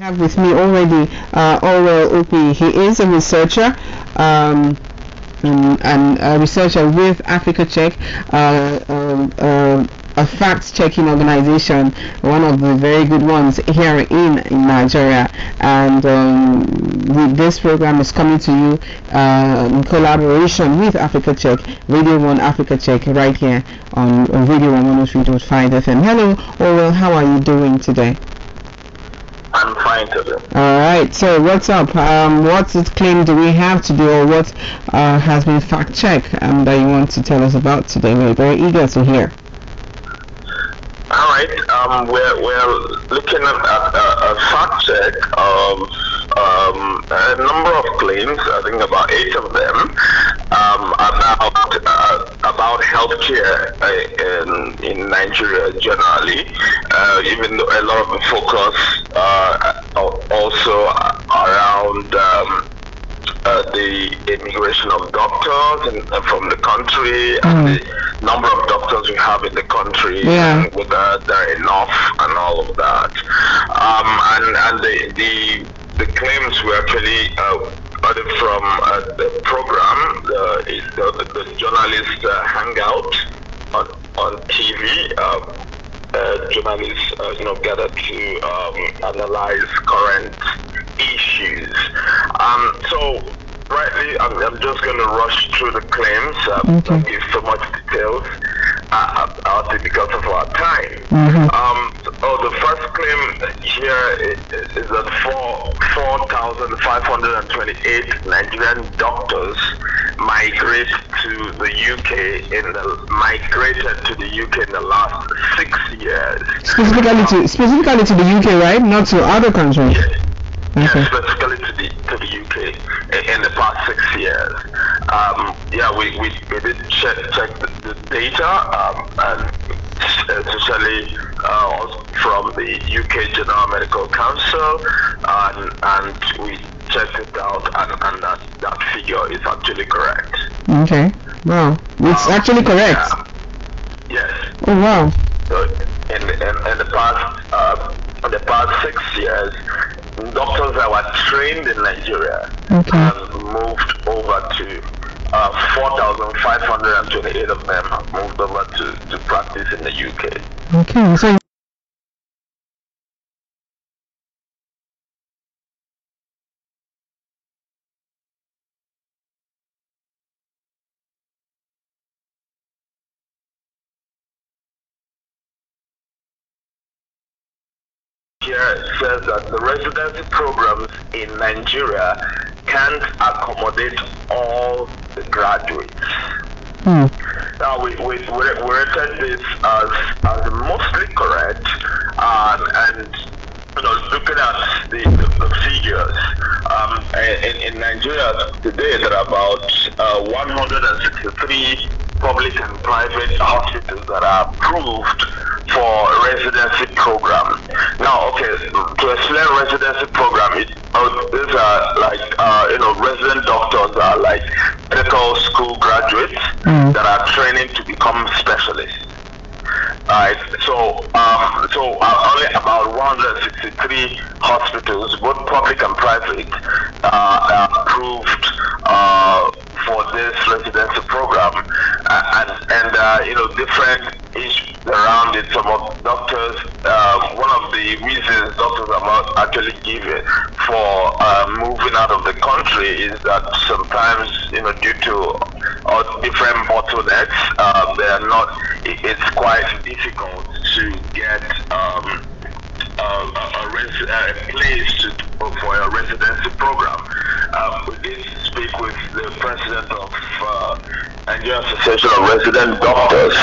have with me already uh, Allwell Okpi. He is a researcher. Um, and, and, a researcher with Africa Check, uh, um, uh, a fact-checking organization, one of the very good ones here in, in Nigeria. And um, this program is coming to you uh, in collaboration with Africa Check, Radio 1 Africa Check, right here on, on Radio 1 103.5 FM. Hello, Allwell, how are you doing today? Fine today. All right. So what's up? Um, what claim do we have to do, or what uh, has been fact checked um, that you want to tell us about today? We're very eager to hear. All right. Um, we're we're looking at a, a fact check of um, a number of claims. I think about eight of them um, healthcare uh, in in Nigeria generally. Uh, even though a lot of the focus uh, also around. Um, uh, the immigration of doctors in, uh, from the country mm. and the number of doctors we have in the country yeah. and whether they're enough and all of that. Um, and and the, the the claims were actually uh, from uh, the program, the, the, the journalist uh, hangout on, on TV. Um, uh, journalists, uh, you know, gathered to um, analyze current issues. Um, so, rightly, I'm, I'm just going to rush through the claims. Um, okay. Don't give so much details uh, because of our time. Mm-hmm. Um, oh, the first claim here is, that 4,528 Nigerian doctors migrate to the UK in the migrated to the UK in the last six years. Specifically to specifically to the UK, right? Not to other countries. Yes. Okay. specifically to the to the UK in, in the past six years. Um, yeah, we, we, we did check, check the, the data um, and especially uh, from the UK General Medical Council and, and we checked it out and, and that, that figure is actually correct. Okay. Wow. It's um, actually correct. Yeah. Yes. Oh wow. So in, in, in the past uh, in the past six years, doctors that were trained in Nigeria okay. have moved over to uh, 4,528 of them have moved over to, to practice in the UK. Okay, so says that the residency programs in Nigeria can't accommodate all graduates. Hmm. Now, we, we, we rated this as, as mostly correct, um, and you know, looking at the, the, the figures, um, in, in Nigeria today, there are about uh, 163 public and private hospitals that are approved for residency program. Now, okay, to explain residency program, it, uh, these are like, uh, you know, resident doctors are like medical school graduates mm. that are training to become specialists. Right, so um, so uh, only about 163 hospitals, both public and private, uh, are approved uh, for this residency program, uh, and and uh, you know different issues around it. Some of doctors, the reasons doctors are actually given for uh, moving out of the country is that sometimes you know due to uh, different bottlenecks, uh, they are not. It's quite difficult to get. Um, uh, a, res- a place to, for a residency program. Uh, we did speak with the president of uh, Nigerian Association of Resident Doctors,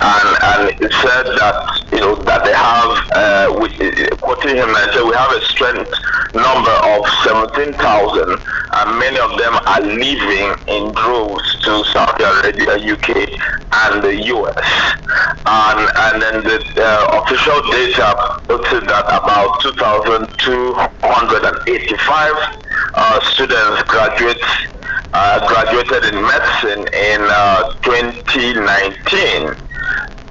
and, and he said that you know that they have, uh, we, quoting him, I said we have a strength number of 17,000, and many of them are leaving in droves to Saudi Arabia, UK, and the US. And, and then the uh, official data noted that about 2,285 uh, students graduate uh, graduated in medicine in uh, 2019.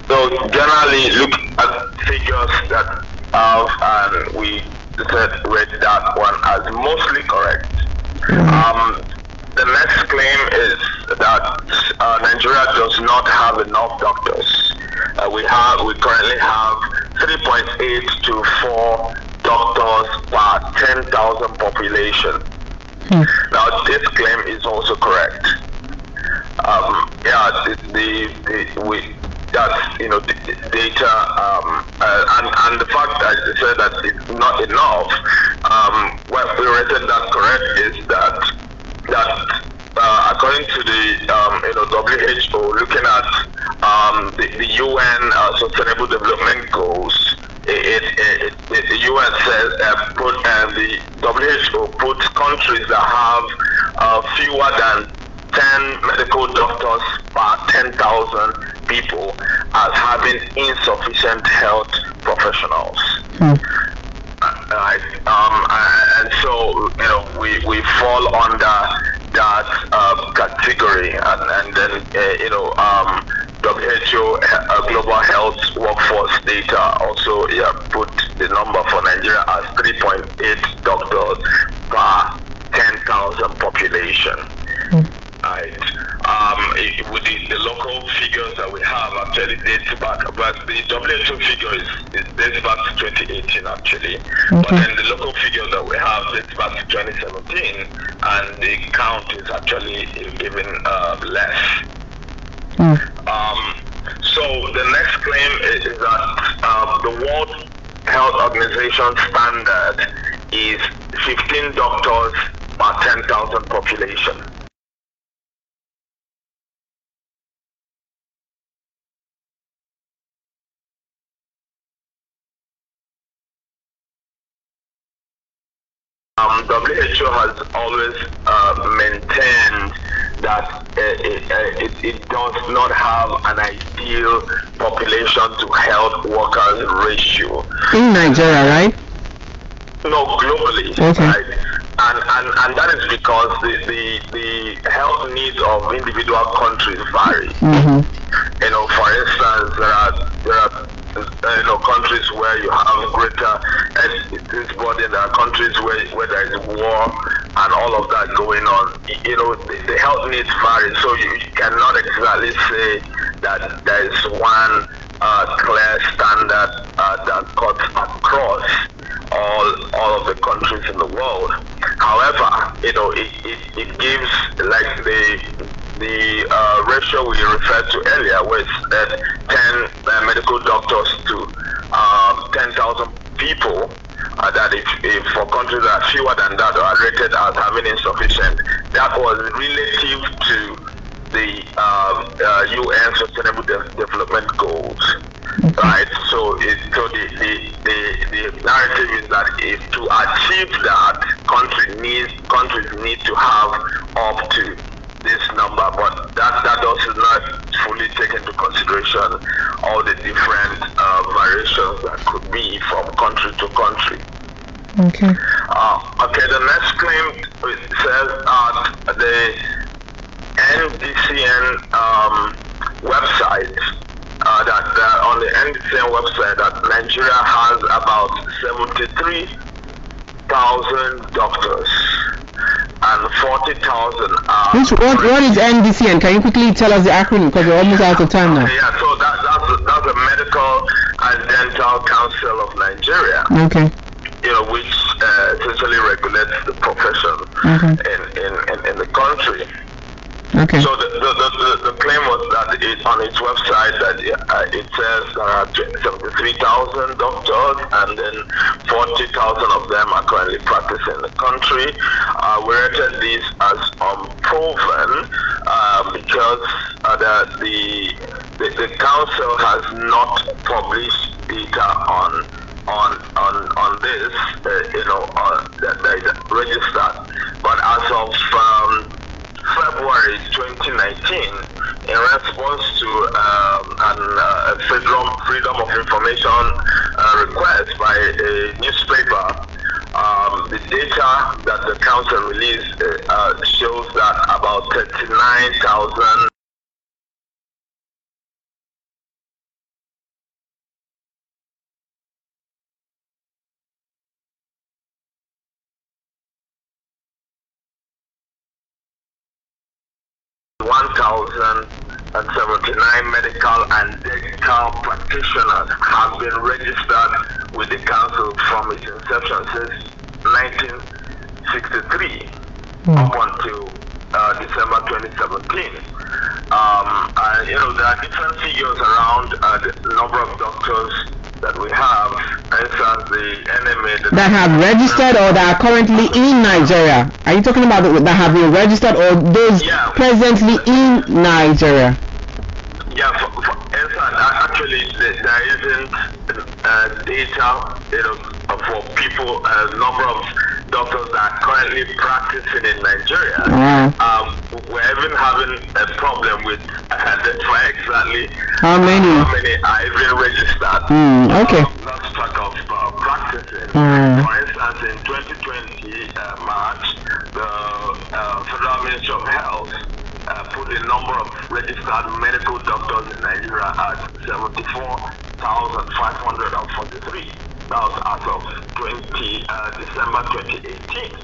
So generally, look at figures that have, and we said read that one as mostly correct. Um, the next claim is that uh, Nigeria does not have enough doctors. Uh, we have we currently have 3.8 to 4 doctors per 10,000 population. Hmm. Now this claim is also correct. Um, yeah, the, the, the we that you know the, the data um, uh, and, and the fact that you said that it's not enough. Um, what we rated that correct is that that uh, according to the um, you know WHO looking at um, the, the UN uh, Sustainable Development Goals. It, it, it, the UN says uh, put and the WHO put countries that have uh, fewer than 10 medical doctors per 10,000 people as having insufficient health professionals. Mm. Right. Um, and so, you know, we, we fall under that uh, category. And, and then, uh, you know, um, WHO uh, Global Health Workforce data also yeah, put the number for Nigeria as 3.8 doctors per 10,000 population. Mm right? Um, it, with the, the, local figures that we have actually dates back, but the WHO figure is, is dates back to 2018 actually, okay. but then the local figure that we have dates back to 2017, and the count is actually even uh, less. Mm. Um, so the next claim is, is that uh, the World Health Organization standard is 15 doctors per 10,000 population. Um, WHO has always uh, maintained that uh, it, uh, it, it, does not have an ideal population to health workers ratio. In Nigeria, right? No, globally. Okay. Right? And, and, and that is because the, the, the health needs of individual countries vary. Mm-hmm. You know, for instance, there are, there are uh, you know, countries where you have greater this body, there are countries where, where there is war and all of that going on. You know, the, the health needs vary, so you, cannot exactly say that there is one uh, clear standard uh, that cuts across all all of the countries in the world. However, you know, it, it, it gives like the the uh, ratio we referred to earlier was that 10 uh, medical doctors to uh, 10,000 people. Uh, that if, if, for countries that are fewer than that are rated as having insufficient, that was relative to the UN um, uh, Sustainable De- Development Goals. Right, so it, so the, the, the, the narrative is that if to achieve that, countries need countries need to have up to this number, but that, that does not fully take into consideration all the different uh, variations that could be from country to country. Okay. Uh, okay, the next claim says that the MDCN um, website, uh, that uh, on the MDCN website, that Nigeria has about 73,000 doctors and 40,000 are. Which, what, what is MDCN? Can you quickly tell us the acronym because we're almost out of time now? Yeah, so that, that's, a, that's the Medical and Dental Council of Nigeria. Okay. You know, which uh, essentially regulates the profession okay. in, in, in, in the country. Okay. So the, the, the, the, claim was that it, on its website that uh, it says are 73,000 doctors and then 40,000 of them are currently practicing in the country. Uh, we rated this as unproven uh, because uh, the, the, the council has not published data on on on on this, uh, you know, uh, that, that registered. But as of um, February 2019 in response to um, an uh, freedom, freedom of information uh, request by a newspaper. Um, the data that the council released uh, shows that about 39,000 1,079 medical and dental practitioners have been registered with the council from its inception since 1963 Mm. up until uh, December 2017. Um, and, you know, there are different figures around uh, the number of doctors that we have. Instance, the NMA the That have registered or that are currently in Nigeria. Are you talking about the, that have been registered or those Yeah. presently in Nigeria? Yeah, for, for uh, actually, there isn't uh, data, you know, for people, a number of doctors that are currently practicing in Nigeria. Um, we're even having a problem with identifying exactly How many? how many are even registered. Hmm, okay. Um, lost track of uh, practicing. Hmm. For instance, in 2020 uh, March, the uh, Federal Ministry of Health uh, put the number of registered medical doctors in Nigeria at 74,543. That was as of 20, uh, December 2018.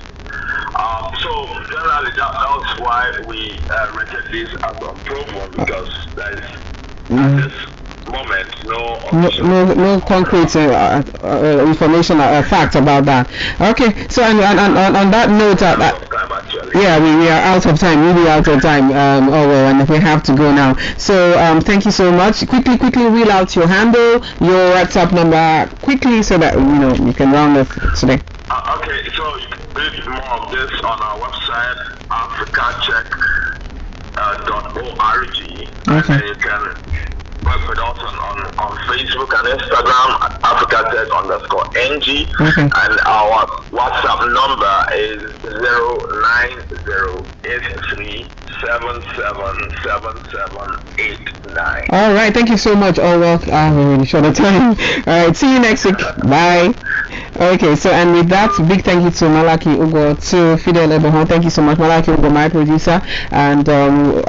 Um, so generally, that, that was why we uh, rated this as unproven because there is at this moment no No, no, no concrete uh, uh, information, uh, facts about that. Okay, so and, and, and on, on that note, uh, that, time actually. yeah, we, we are out of time, really out of time. Um, oh well, and we have to go now. So um, thank you so much. Quickly, quickly reel out your handle, your WhatsApp number, quickly, so that you know you can round us today. Uh, okay, so you can read more of this on our website, africacheck.org. And Okay. then you can with us on, on, on Facebook and Instagram at africacheck underscore NG. Okay. And our WhatsApp number is 09083777789. All right, thank you so much. Oh well, I have really short of time. All right, see you next week. Bye. Okay, so and with that, big thank you to Malaki Ugo, to Fidel Ebehon. Thank you so much, Malaki Ugo, my producer, and um,